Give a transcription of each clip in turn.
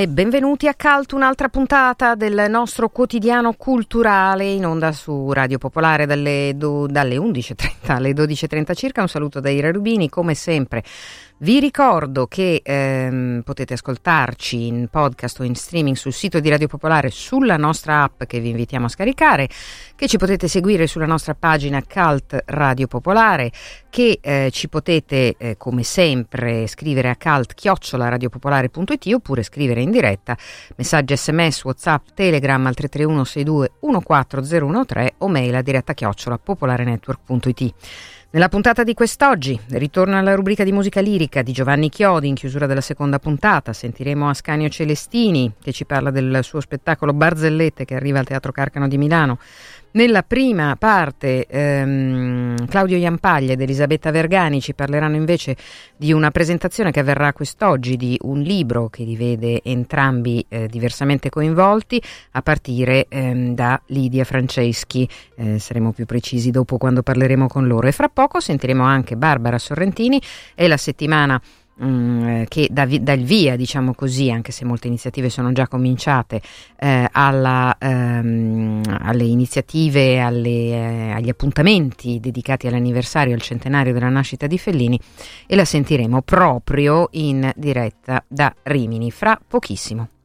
E benvenuti a Calt, un'altra puntata del nostro quotidiano culturale in onda su Radio Popolare dalle, do, dalle 11.30 alle 12.30 circa. Un saluto da Ira Rubini, come sempre vi ricordo che ehm, potete ascoltarci in podcast o in streaming sul sito di Radio Popolare sulla nostra app che vi invitiamo a scaricare, che ci potete seguire sulla nostra pagina Cult Radio Popolare, che eh, ci potete eh, come sempre scrivere a cult-radiopopolare.it oppure scrivere in diretta messaggi sms, whatsapp, telegram al 331 62 14013 o mail a diretta chiocciola popolarenetwork.it. Nella puntata di quest'oggi ritorna alla rubrica di musica lirica di Giovanni Chiodi in chiusura della seconda puntata. Sentiremo Ascanio Celestini che ci parla del suo spettacolo Barzellette che arriva al Teatro Carcano di Milano. Nella prima parte ehm, Claudio Iampaglia ed Elisabetta Vergani ci parleranno invece di una presentazione che avverrà quest'oggi di un libro che li vede entrambi eh, diversamente coinvolti a partire ehm, da Lidia Franceschi. Eh, saremo più precisi dopo quando parleremo con loro e fra poco sentiremo anche Barbara Sorrentini e la settimana Mm, eh, che dà, dà, il via, diciamo così, anche se molte iniziative sono già cominciate, eh, alla, ehm, alle iniziative, alle, eh, agli appuntamenti dedicati all'anniversario, al centenario della nascita di Fellini e la sentiremo proprio in diretta da Rimini fra pochissimo.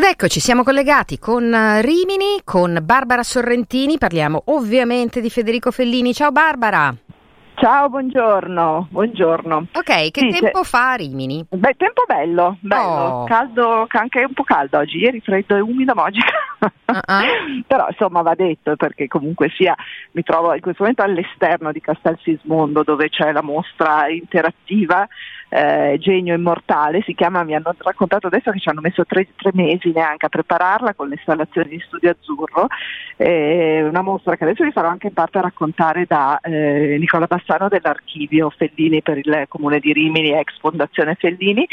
Ed eccoci, siamo collegati con eh, Rimini, con Barbara Sorrentini, parliamo ovviamente di Federico Fellini. Ciao Barbara! Ciao, buongiorno, buongiorno. Ok, che sì, tempo fa a Rimini? Beh, tempo bello, bello, oh. caldo, anche un po' caldo oggi, ieri freddo e umido, ma oggi uh-uh. però insomma va detto perché comunque sia mi trovo in questo momento all'esterno di Castel Sismondo dove c'è la mostra interattiva eh, Genio Immortale, si chiama, mi hanno raccontato adesso che ci hanno messo tre, tre mesi neanche a prepararla con le installazioni di Studio Azzurro, eh, una mostra che adesso vi farò anche in parte raccontare da eh, Nicola Bassano dell'archivio Fellini per il comune di Rimini, ex Fondazione Fellini,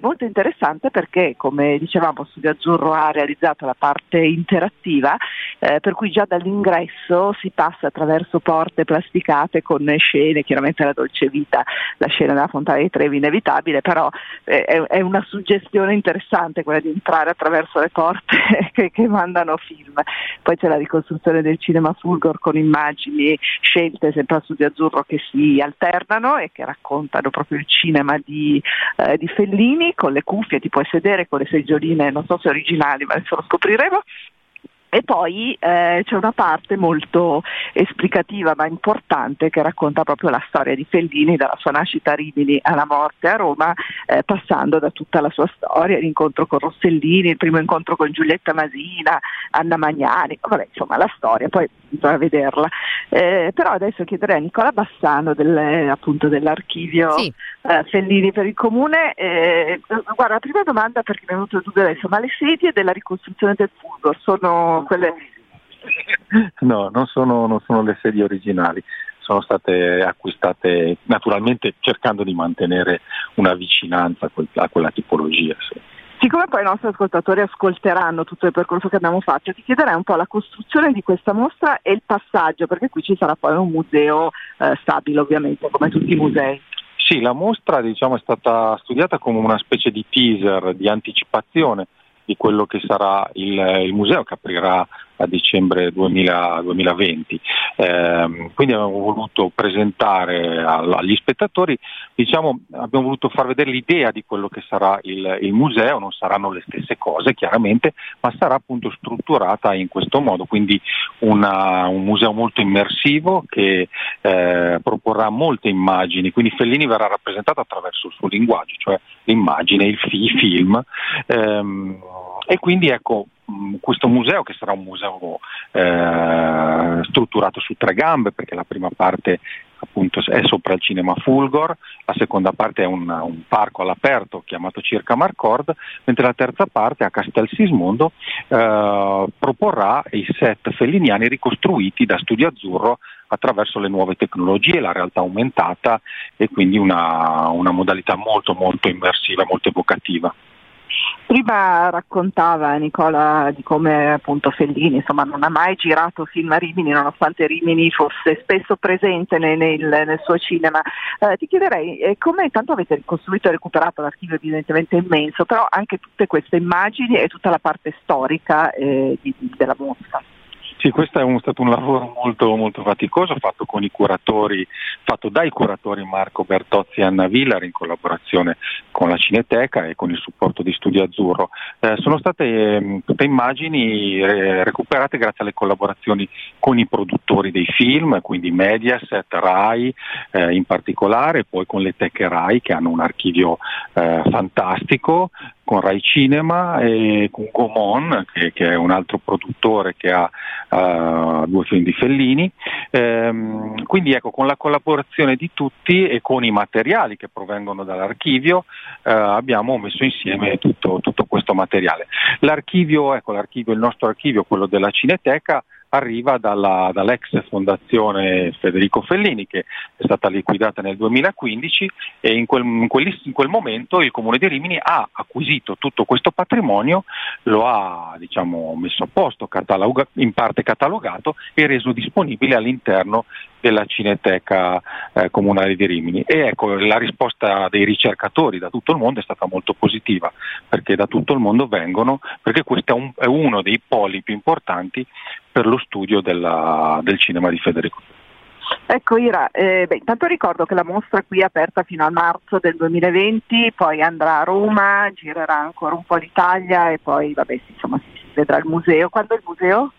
molto interessante perché come dicevamo Studio Azzurro ha realizzato la parte interattiva, eh, per cui già dall'ingresso si passa attraverso porte plasticate con scene, chiaramente la dolce vita, la scena della Fontana dei Trevi inevitabile, però eh, è, è, una suggestione interessante quella di entrare attraverso le porte che, che, mandano film. Poi c'è la ricostruzione del cinema Fulgor con immagini scelte sempre a studio azzurro che si alternano e che raccontano proprio il cinema di, eh, di Fellini con le cuffie, ti puoi sedere con le seggioline, non so se originali, ma adesso lo scopriremo. E poi eh, c'è una parte molto esplicativa ma importante che racconta proprio la storia di Fellini dalla sua nascita a Rimini alla morte a Roma, eh, passando da tutta la sua storia, l'incontro con Rossellini, il primo incontro con Giulietta Masina, Anna Magnani, vabbè, insomma la storia, poi bisogna vederla. Eh, però adesso chiederei a Nicola Bassano del, appunto, dell'archivio sì. Eh, Fellini per il comune. Eh, guarda, la prima domanda perché mi è venuto il dubbio adesso, ma le sedie della ricostruzione del Fulgor sono quelle... No, non sono, non sono le sedie originali, sono state acquistate naturalmente cercando di mantenere una vicinanza a, a quella tipologia. Sì. Siccome poi i nostri ascoltatori ascolteranno tutto il percorso che abbiamo fatto, ti chiederei un po' la costruzione di questa mostra e il passaggio, perché qui ci sarà poi un museo eh, stabile ovviamente, come tutti i musei. Sì, la mostra diciamo, è stata studiata come una specie di teaser, di anticipazione di quello che sarà il, il museo che aprirà a dicembre 2000, 2020. Eh, quindi abbiamo voluto presentare agli spettatori, diciamo, abbiamo voluto far vedere l'idea di quello che sarà il, il, museo, non saranno le stesse cose chiaramente, ma sarà appunto strutturata in questo modo, quindi una, un museo molto immersivo che eh, proporrà molte immagini, quindi Fellini verrà rappresentato attraverso il suo linguaggio, cioè l'immagine, il fi, film. Ehm, e quindi ecco, questo museo che sarà un museo eh, strutturato su tre gambe perché la prima parte appunto è sopra il cinema Fulgor, la seconda parte è un, un parco all'aperto chiamato Circa Marcord, mentre la terza parte a Castel Sismondo eh, proporrà i set felliniani ricostruiti da Studio Azzurro attraverso le nuove tecnologie, la realtà aumentata e quindi una, una modalità molto molto immersiva, molto evocativa. Prima raccontava Nicola di come appunto Fellini insomma, non ha mai girato film a Rimini nonostante Rimini fosse spesso presente nel, nel, nel suo cinema. Eh, ti chiederei eh, come intanto avete ricostruito e recuperato l'archivio evidentemente immenso, però anche tutte queste immagini e tutta la parte storica eh, di, della mostra. Sì, questo è un, stato un lavoro molto, molto, faticoso, fatto curatori, fatto dai curatori Marco Bertozzi e Anna Villar in collaborazione con la Cineteca e con il supporto di Studio Azzurro. Eh, sono state eh, tutte immagini eh, recuperate grazie alle collaborazioni con i produttori dei film, quindi Mediaset, RAI eh, in particolare, poi con le Tech RAI che hanno un archivio eh, fantastico, con Rai Cinema e con Gomon, che, che è un altro produttore che ha uh, due film di Fellini. Ehm, quindi ecco, con la collaborazione di tutti e con i materiali che provengono dall'archivio uh, abbiamo messo insieme tutto, tutto questo materiale. L'archivio, ecco, l'archivio, il nostro archivio, quello della Cineteca, arriva dalla, dall'ex fondazione Federico Fellini che è stata liquidata nel 2015 e in quel, in, quel, in quel, momento il Comune di Rimini ha acquisito tutto questo patrimonio, lo ha diciamo, messo a posto, in parte catalogato e reso disponibile all'interno della Cineteca eh, Comunale di Rimini. E ecco, la risposta dei ricercatori da tutto il mondo è stata molto positiva, perché da tutto il mondo vengono, perché questo è, un, è uno dei poli più importanti per lo studio della, del cinema di Federico. Ecco Ira, eh, beh, intanto ricordo che la mostra qui è aperta fino a marzo del 2020, poi andrà a Roma, girerà ancora un po' l'Italia e poi vabbè, insomma, si vedrà il museo. Quando è il museo?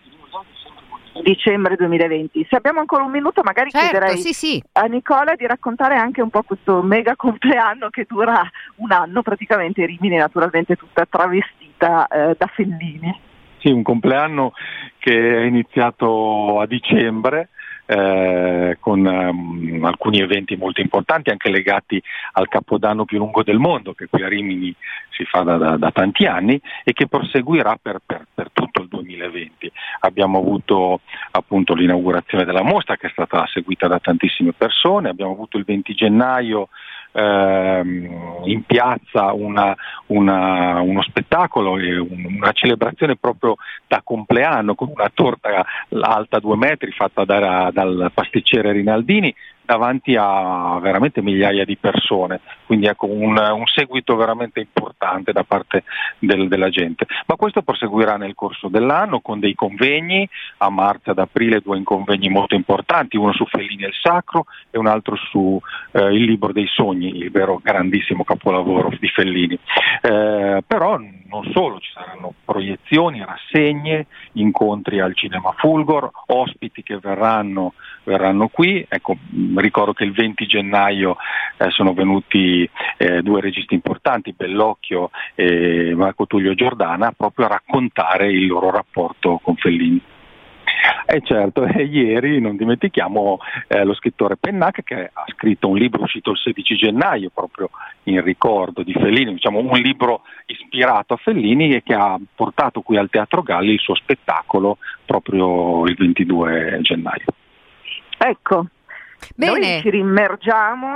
dicembre 2020. Se abbiamo ancora un minuto magari certo, chiederei sì, sì. a Nicola di raccontare anche un po' questo mega compleanno che dura un anno, praticamente Rimini naturalmente tutta travestita eh, da Fellini. Sì, un compleanno che è iniziato a dicembre eh, con um, alcuni eventi molto importanti anche legati al capodanno più lungo del mondo che qui a Rimini si fa da, da, da tanti anni e che proseguirà per, per, per, tutto il 2020. Abbiamo avuto appunto l'inaugurazione della mostra che è stata seguita da tantissime persone, abbiamo avuto il 20 gennaio ehm, in piazza una, una, uno spettacolo un, una celebrazione proprio da compleanno con una torta alta due metri fatta da, dal pasticcere Rinaldini davanti a veramente migliaia di persone, quindi ecco un, un seguito veramente importante da parte del, della gente. Ma questo proseguirà nel corso dell'anno con dei convegni, a marzo ed aprile due convegni molto importanti, uno su Fellini e il Sacro e un altro su eh, Il Libro dei Sogni, il vero grandissimo capolavoro di Fellini. Eh, però non solo, ci saranno proiezioni, rassegne, incontri al Cinema Fulgor, ospiti che verranno, verranno qui. Ecco, ricordo che il 20 gennaio eh, sono venuti eh, due registi importanti, Bellocchio e Marco Tullio Giordana, proprio a raccontare il loro rapporto con Fellini. E eh certo, eh, ieri non dimentichiamo eh, lo scrittore Pennac che ha scritto un libro uscito il 16 gennaio proprio in ricordo di Fellini, diciamo un libro ispirato a Fellini e che ha portato qui al Teatro Galli il suo spettacolo proprio il 22 gennaio. Ecco, Bene. Noi ci rimmergiamo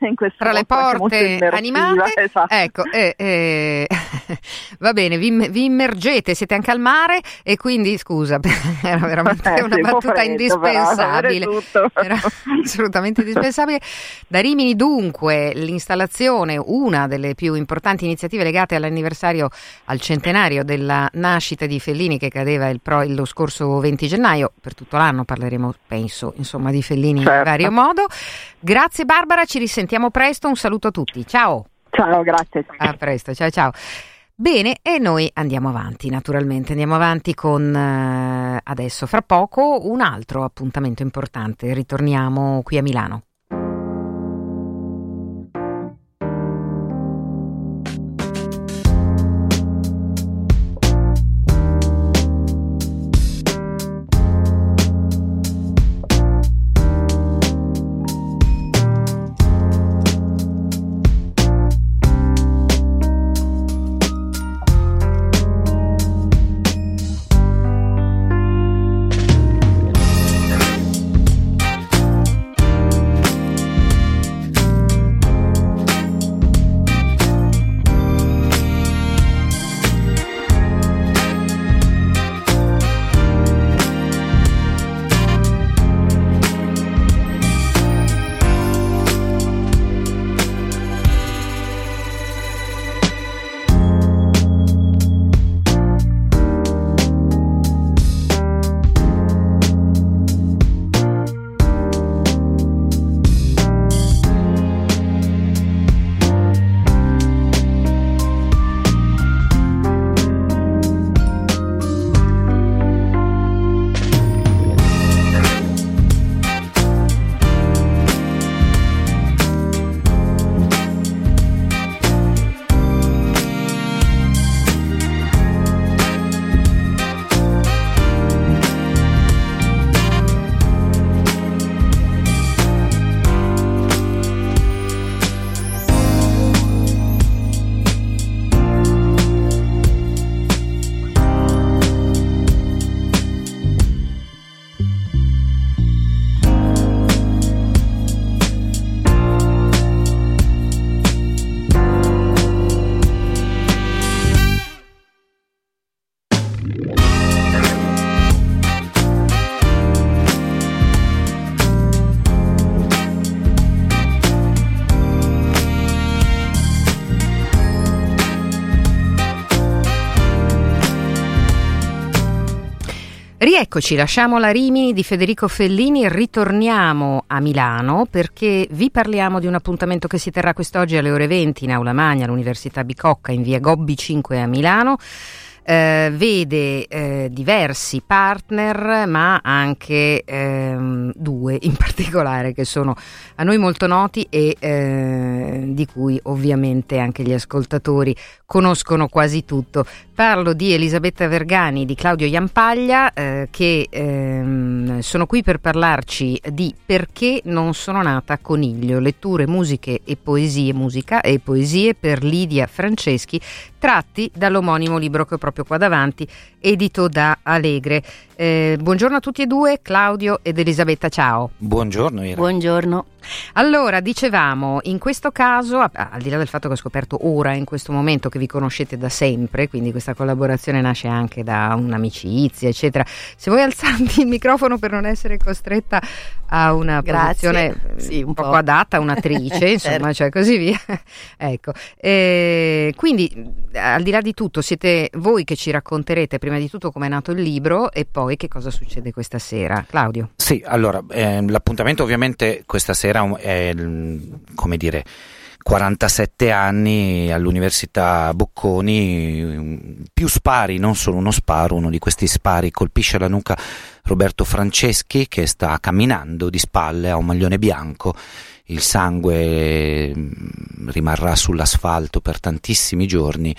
in questa tra le porte animate. Esatto. Ecco, eh, eh, va bene, vi, vi, immergete, siete anche al mare e quindi scusa, era veramente eh, una battuta freddo, indispensabile. Era assolutamente indispensabile. Da Rimini dunque l'installazione, una delle più importanti iniziative legate all'anniversario, al centenario della nascita di Fellini che cadeva il pro, lo scorso 20 gennaio, per tutto l'anno parleremo, penso, insomma, di Fellini. Certo vario certo. modo. Grazie Barbara, ci risentiamo presto, un saluto a tutti, ciao. Ciao, grazie. A presto, ciao ciao. Bene, e noi andiamo avanti, naturalmente, andiamo avanti con eh, adesso, fra poco, un altro appuntamento importante. Ritorniamo qui a Milano. Rieccoci, lasciamo la Rimini di Federico Fellini, ritorniamo a Milano perché vi parliamo di un appuntamento che si terrà quest'oggi alle ore 20 in Aula Magna all'Università Bicocca in via Gobbi 5 a Milano eh, vede eh, diversi partner, ma anche ehm, due in particolare che sono a noi molto noti e eh, di cui ovviamente anche gli ascoltatori conoscono quasi tutto. Parlo di Elisabetta Vergani, di Claudio Iampaglia, eh, che ehm, sono qui per parlarci di Perché non sono nata coniglio, letture, musiche e poesie, musica e poesie per Lidia Franceschi, tratti dall'omonimo libro che ho proprio qua davanti, edito da Alegre. Eh, buongiorno a tutti e due, Claudio ed Elisabetta, ciao. Buongiorno. Ira. Buongiorno. Allora, dicevamo, in questo caso, al di là del fatto che ho scoperto ora, in questo momento, che vi conoscete da sempre, quindi questa collaborazione nasce anche da un'amicizia, eccetera. Se vuoi alzarti il microfono per non essere costretta a una Grazie. posizione sì, un, un poco po'. adatta, un'attrice, insomma, certo. cioè così via. ecco. E quindi, al di là di tutto, siete voi che ci racconterete prima di tutto come è nato il libro e poi poi che cosa succede questa sera? Claudio? Sì, allora, eh, l'appuntamento ovviamente questa sera è, come dire, 47 anni all'Università Bocconi, più spari, non solo uno sparo, uno di questi spari colpisce la nuca Roberto Franceschi che sta camminando di spalle a un maglione bianco, il sangue rimarrà sull'asfalto per tantissimi giorni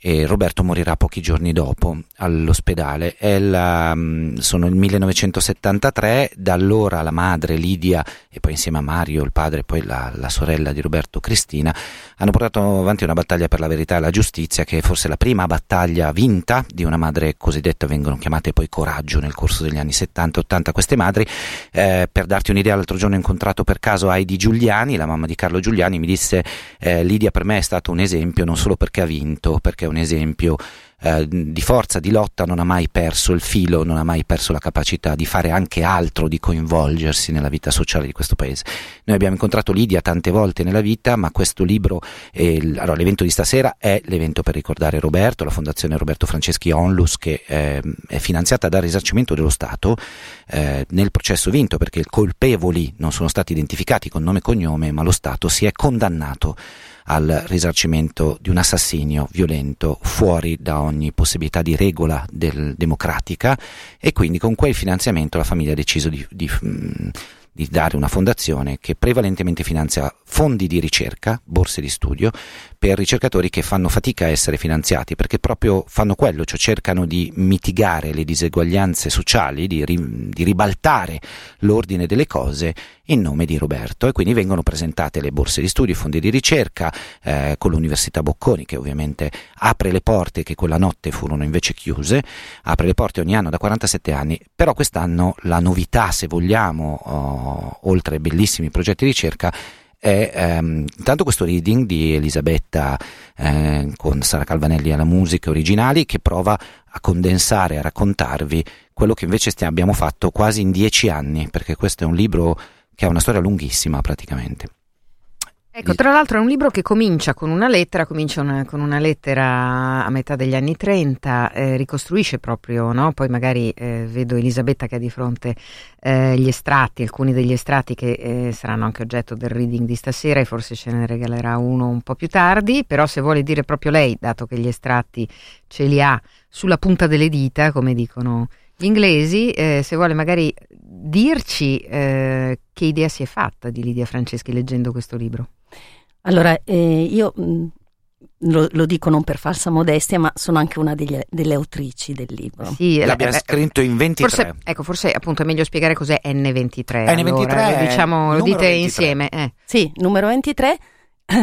e Roberto morirà pochi giorni dopo all'ospedale. La, mm, sono il 1973, da allora la madre Lidia e poi insieme a Mario, il padre e poi la, la, sorella di Roberto Cristina hanno portato avanti una battaglia per la verità e la giustizia che è forse la prima battaglia vinta di una madre cosiddetta, vengono chiamate poi coraggio nel corso degli anni 70-80 queste madri. Eh, per darti un'idea, l'altro giorno ho incontrato per caso Heidi Giuliani, la mamma di Carlo Giuliani, mi disse eh, Lidia per me è stato un esempio non solo perché ha vinto, perché un esempio eh, di forza, di lotta, non ha mai perso il filo, non ha mai perso la capacità di fare anche altro, di coinvolgersi nella vita sociale di questo paese. Noi abbiamo incontrato Lidia tante volte nella vita, ma questo libro, eh, allora, l'evento di stasera è l'evento per ricordare Roberto, la Fondazione Roberto Franceschi Onlus, che eh, è finanziata dal risarcimento dello Stato eh, nel processo vinto, perché i colpevoli non sono stati identificati con nome e cognome, ma lo Stato si è condannato al risarcimento di un assassinio violento fuori da ogni possibilità di regola del, democratica e quindi con quel finanziamento la famiglia ha deciso di, di mm, di dare una fondazione che prevalentemente finanzia fondi di ricerca, borse di studio, per ricercatori che fanno fatica a essere finanziati perché proprio fanno quello, cioè cercano di mitigare le diseguaglianze sociali, di, ri, di ribaltare l'ordine delle cose in nome di Roberto. E quindi vengono presentate le borse di studio, i fondi di ricerca eh, con l'Università Bocconi che ovviamente apre le porte che quella notte furono invece chiuse, apre le porte ogni anno da 47 anni, però quest'anno la novità se vogliamo, oh, oltre ai bellissimi progetti di ricerca, è ehm, intanto questo reading di Elisabetta eh, con Sara Calvanelli alla musica originali che prova a condensare, a raccontarvi quello che invece abbiamo fatto quasi in dieci anni, perché questo è un libro che ha una storia lunghissima praticamente. Ecco, tra l'altro è un libro che comincia con una lettera, comincia una, con una lettera a metà degli anni 30, eh, ricostruisce proprio, no? poi magari eh, vedo Elisabetta che ha di fronte eh, gli estratti, alcuni degli estratti che eh, saranno anche oggetto del reading di stasera e forse ce ne regalerà uno un po' più tardi, però se vuole dire proprio lei, dato che gli estratti ce li ha sulla punta delle dita, come dicono inglesi, eh, se vuole magari dirci eh, che idea si è fatta di Lidia Franceschi leggendo questo libro. Allora, eh, io mh, mm, lo, lo, dico non per falsa modestia, ma sono anche una degli, delle autrici del libro. Sì, l'abbiamo eh, scritto in 23. Forse, ecco, forse appunto è meglio spiegare cos'è N23. N23 allora, lo, diciamo, lo dite 23. insieme. Eh. Sì, numero 23,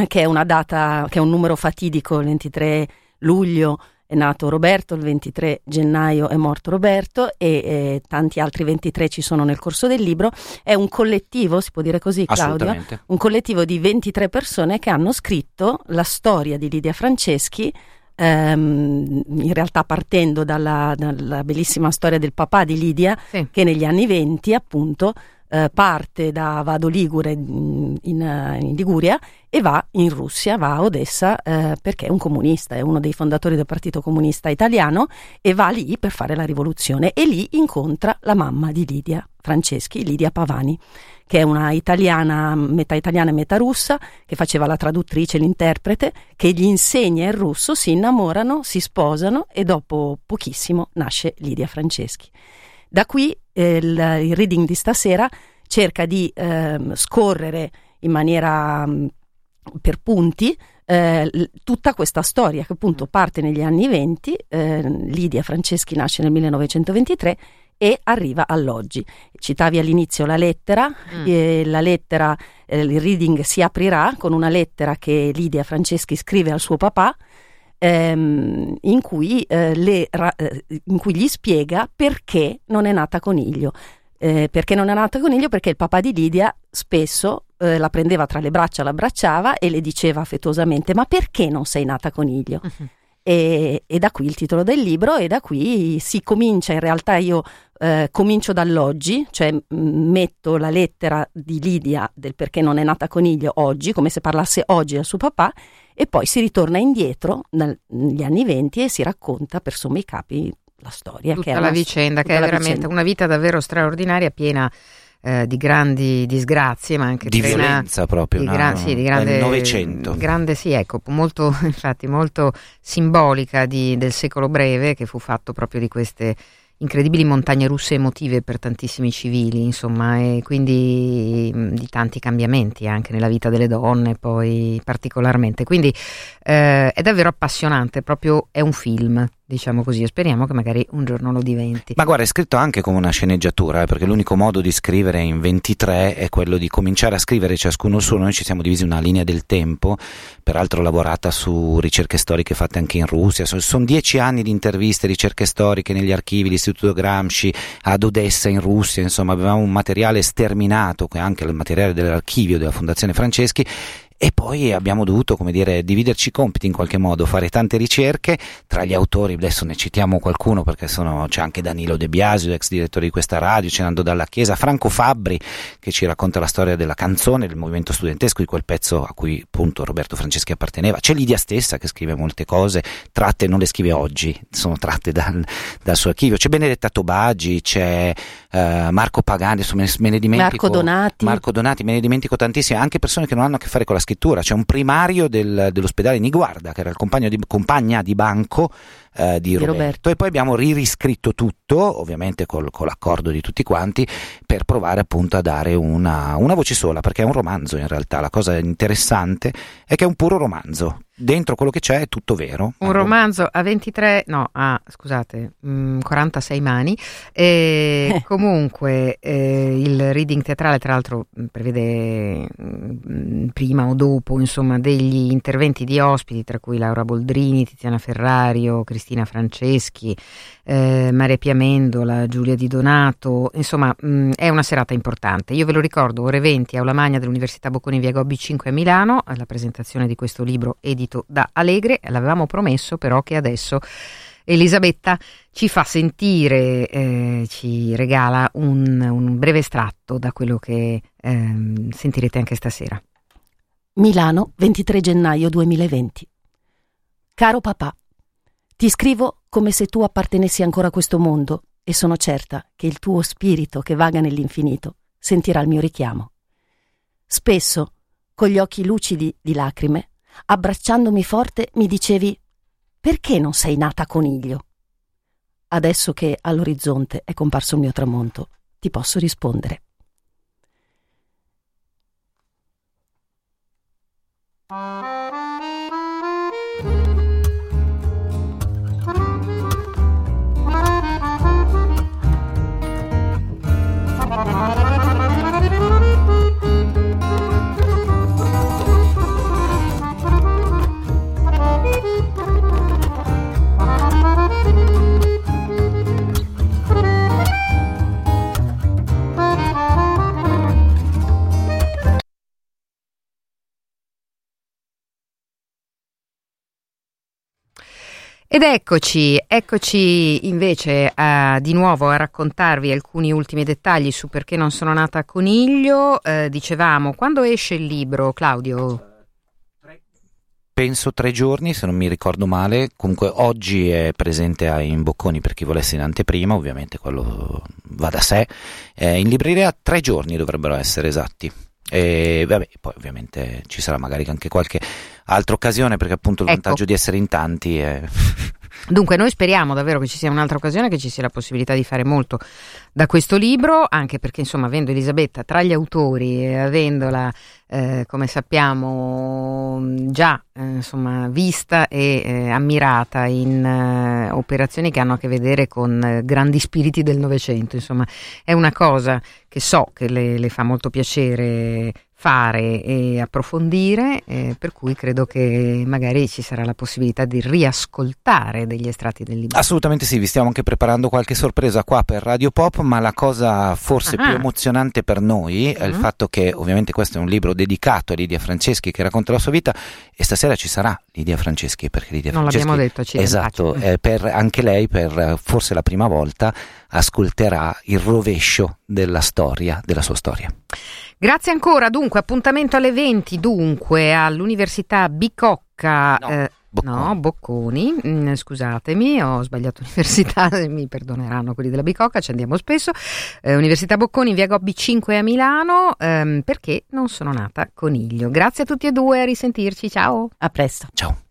che è una data, che è un numero fatidico, il 23 luglio è nato Roberto, il 23 gennaio è morto Roberto e eh, tanti altri 23 ci sono nel corso del libro. È un collettivo, si può dire così Claudio, un collettivo di 23 persone che hanno scritto la storia di Lidia Franceschi ehm, in realtà partendo dalla, dalla, bellissima storia del papà di Lidia sì. che negli anni 20 appunto eh, parte da Vado Ligure in, in, in, Liguria e va in Russia, va a Odessa eh, perché è un comunista, è uno dei fondatori del Partito Comunista Italiano e va lì per fare la rivoluzione e lì incontra la mamma di Lidia Franceschi, Lidia Pavani, che è una italiana, metà italiana e metà russa, che faceva la traduttrice, l'interprete, che gli insegna il russo, si innamorano, si sposano e dopo pochissimo nasce Lidia Franceschi. Da qui eh, il, il, reading di stasera cerca di eh, scorrere in maniera mh, per punti eh, tutta questa storia che appunto parte negli anni 20, eh, Lidia Franceschi nasce nel 1923 e arriva all'oggi. Citavi all'inizio la lettera, mm. eh, la lettera, eh, il reading si aprirà con una lettera che Lidia Franceschi scrive al suo papà ehm, in, cui, eh, le, eh, in, cui, gli spiega perché non è nata coniglio. Eh, perché non è nata coniglio? Perché il papà di Lidia spesso eh, la prendeva tra le braccia, l'abbracciava e le diceva affettuosamente: Ma perché non sei nata coniglio? Uh-huh. E, e, da qui il titolo del libro e da qui si comincia, in realtà io eh, comincio dall'oggi, cioè metto la lettera di Lidia del perché non è nata coniglio oggi, come se parlasse oggi al suo papà e poi si ritorna indietro nel, negli anni venti e si racconta per sommi capi la storia. Tutta che è la una, vicenda, che è veramente vicenda. una vita davvero straordinaria, piena eh, di grandi disgrazie, ma anche di violenza proprio, di, gra- no? sì, di grande Novecento. Grande, sì, ecco, molto, infatti, molto simbolica di, del secolo breve che fu fatto proprio di queste incredibili montagne russe emotive per tantissimi civili, insomma, e quindi di tanti cambiamenti anche nella vita delle donne, poi particolarmente. Quindi eh, è davvero appassionante, proprio è un film diciamo così, e speriamo che magari un giorno lo diventi. Ma guarda, è scritto anche come una sceneggiatura, eh, perché l'unico modo di scrivere in 23 è quello di cominciare a scrivere ciascuno su noi ci siamo divisi una linea del tempo, peraltro lavorata su ricerche storiche fatte anche in Russia, sono dieci anni di interviste, ricerche storiche negli archivi, l'Istituto Gramsci, ad Odessa in Russia, insomma avevamo un materiale sterminato, anche il materiale dell'archivio della Fondazione Franceschi, e poi abbiamo dovuto, come dire, dividerci i compiti in qualche modo, fare tante ricerche. Tra gli autori, adesso ne citiamo qualcuno perché sono, c'è anche Danilo De Biasio, ex direttore di questa radio, c'è Nando Dalla Chiesa, Franco Fabbri che ci racconta la storia della canzone, del movimento studentesco, di quel pezzo a cui appunto Roberto Franceschi apparteneva, c'è Lidia stessa che scrive molte cose, tratte non le scrive oggi, sono tratte dal, dal suo archivio, c'è Benedetta Tobagi, c'è uh, Marco Pagani, me, me ne dimentico, Marco Donati. Marco Donati, me ne dimentico tantissime, anche persone che non hanno a che fare con la scrittura. C'è un primario del, dell'ospedale Niguarda, che era il di, compagna di banco eh, di, Roberto. Roberto. E poi abbiamo ririscritto tutto, ovviamente col, con l'accordo di tutti quanti, per provare appunto a dare una, una voce sola, perché è un romanzo in realtà. La cosa interessante è che è un puro romanzo dentro quello che c'è è tutto vero. Un romanzo a 23, no, a scusate, mh, mm, 46 mani. E eh. comunque eh, il reading teatrale, tra l'altro, mm, prevede mh, mm, prima o dopo insomma, degli interventi di ospiti, tra cui Laura Boldrini, Tiziana Ferrario, Cristina Franceschi, eh, Maria Piamendola, Giulia Di Donato. Insomma, mh, è una serata importante. Io ve lo ricordo, ore 20, Aula Magna dell'Università Bocconi Via Gobbi 5 a Milano, alla presentazione di questo libro edito edito da Allegre, l'avevamo promesso però che adesso Elisabetta ci fa sentire, eh, ci regala un, un, breve estratto da quello che eh, sentirete anche stasera. Milano, 23 gennaio 2020. Caro papà, ti scrivo come se tu appartenessi ancora a questo mondo e sono certa che il tuo spirito che vaga nell'infinito sentirà il mio richiamo. Spesso, con gli occhi lucidi di lacrime, abbracciandomi forte, mi dicevi perché non sei nata coniglio? Adesso che all'orizzonte è comparso il mio tramonto, ti posso rispondere. Thank. Ed eccoci, eccoci invece a, di nuovo a raccontarvi alcuni ultimi dettagli su perché non sono nata coniglio. Eh, dicevamo, quando esce il libro, Claudio? Penso tre giorni, se non mi ricordo male. Comunque oggi è presente in Bocconi per chi volesse in anteprima, ovviamente quello va da sé. Eh, in libreria tre giorni dovrebbero essere esatti. E vabbè, poi ovviamente ci sarà magari anche qualche altra occasione perché appunto il ecco. vantaggio di essere in tanti è... Dunque noi speriamo davvero che ci sia un'altra occasione, che ci sia la possibilità di fare molto da questo libro, anche perché insomma avendo Elisabetta tra gli autori e avendola eh, come sappiamo già eh, insomma, vista e eh, ammirata in eh, operazioni che hanno a che vedere con eh, grandi spiriti del Novecento, insomma è una cosa che so che le, le fa molto piacere fare e approfondire, eh, per cui credo che magari ci sarà la possibilità di riascoltare degli estratti del libro. Assolutamente sì, vi stiamo anche preparando qualche sorpresa qua per Radio Pop, ma la cosa forse ah. più emozionante per noi è il mm-hmm. fatto che ovviamente questo è un libro dedicato a Lidia Franceschi che racconta la sua vita e stasera ci sarà Lidia Franceschi perché Lidia non Franceschi l'abbiamo detto, ci esatto, eh, per, anche lei per forse la prima volta ascolterà il rovescio della storia, della sua storia. Grazie ancora, dunque appuntamento alle 20 dunque all'Università Bicocca. No. Eh, Bocconi. No, Bocconi, mm, scusatemi, ho sbagliato università, mi perdoneranno quelli della Bicocca, ci andiamo spesso. Eh, università Bocconi, via Gobbi 5 a Milano, ehm, perché non sono nata coniglio. Grazie a tutti e due, a risentirci, ciao. A presto. Ciao.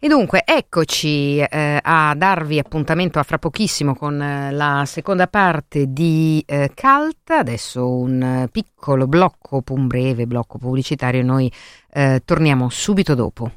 E dunque eccoci eh, a darvi appuntamento a fra pochissimo con eh, la seconda parte di eh, Cult, adesso un piccolo blocco, un breve blocco pubblicitario, noi eh, torniamo subito dopo.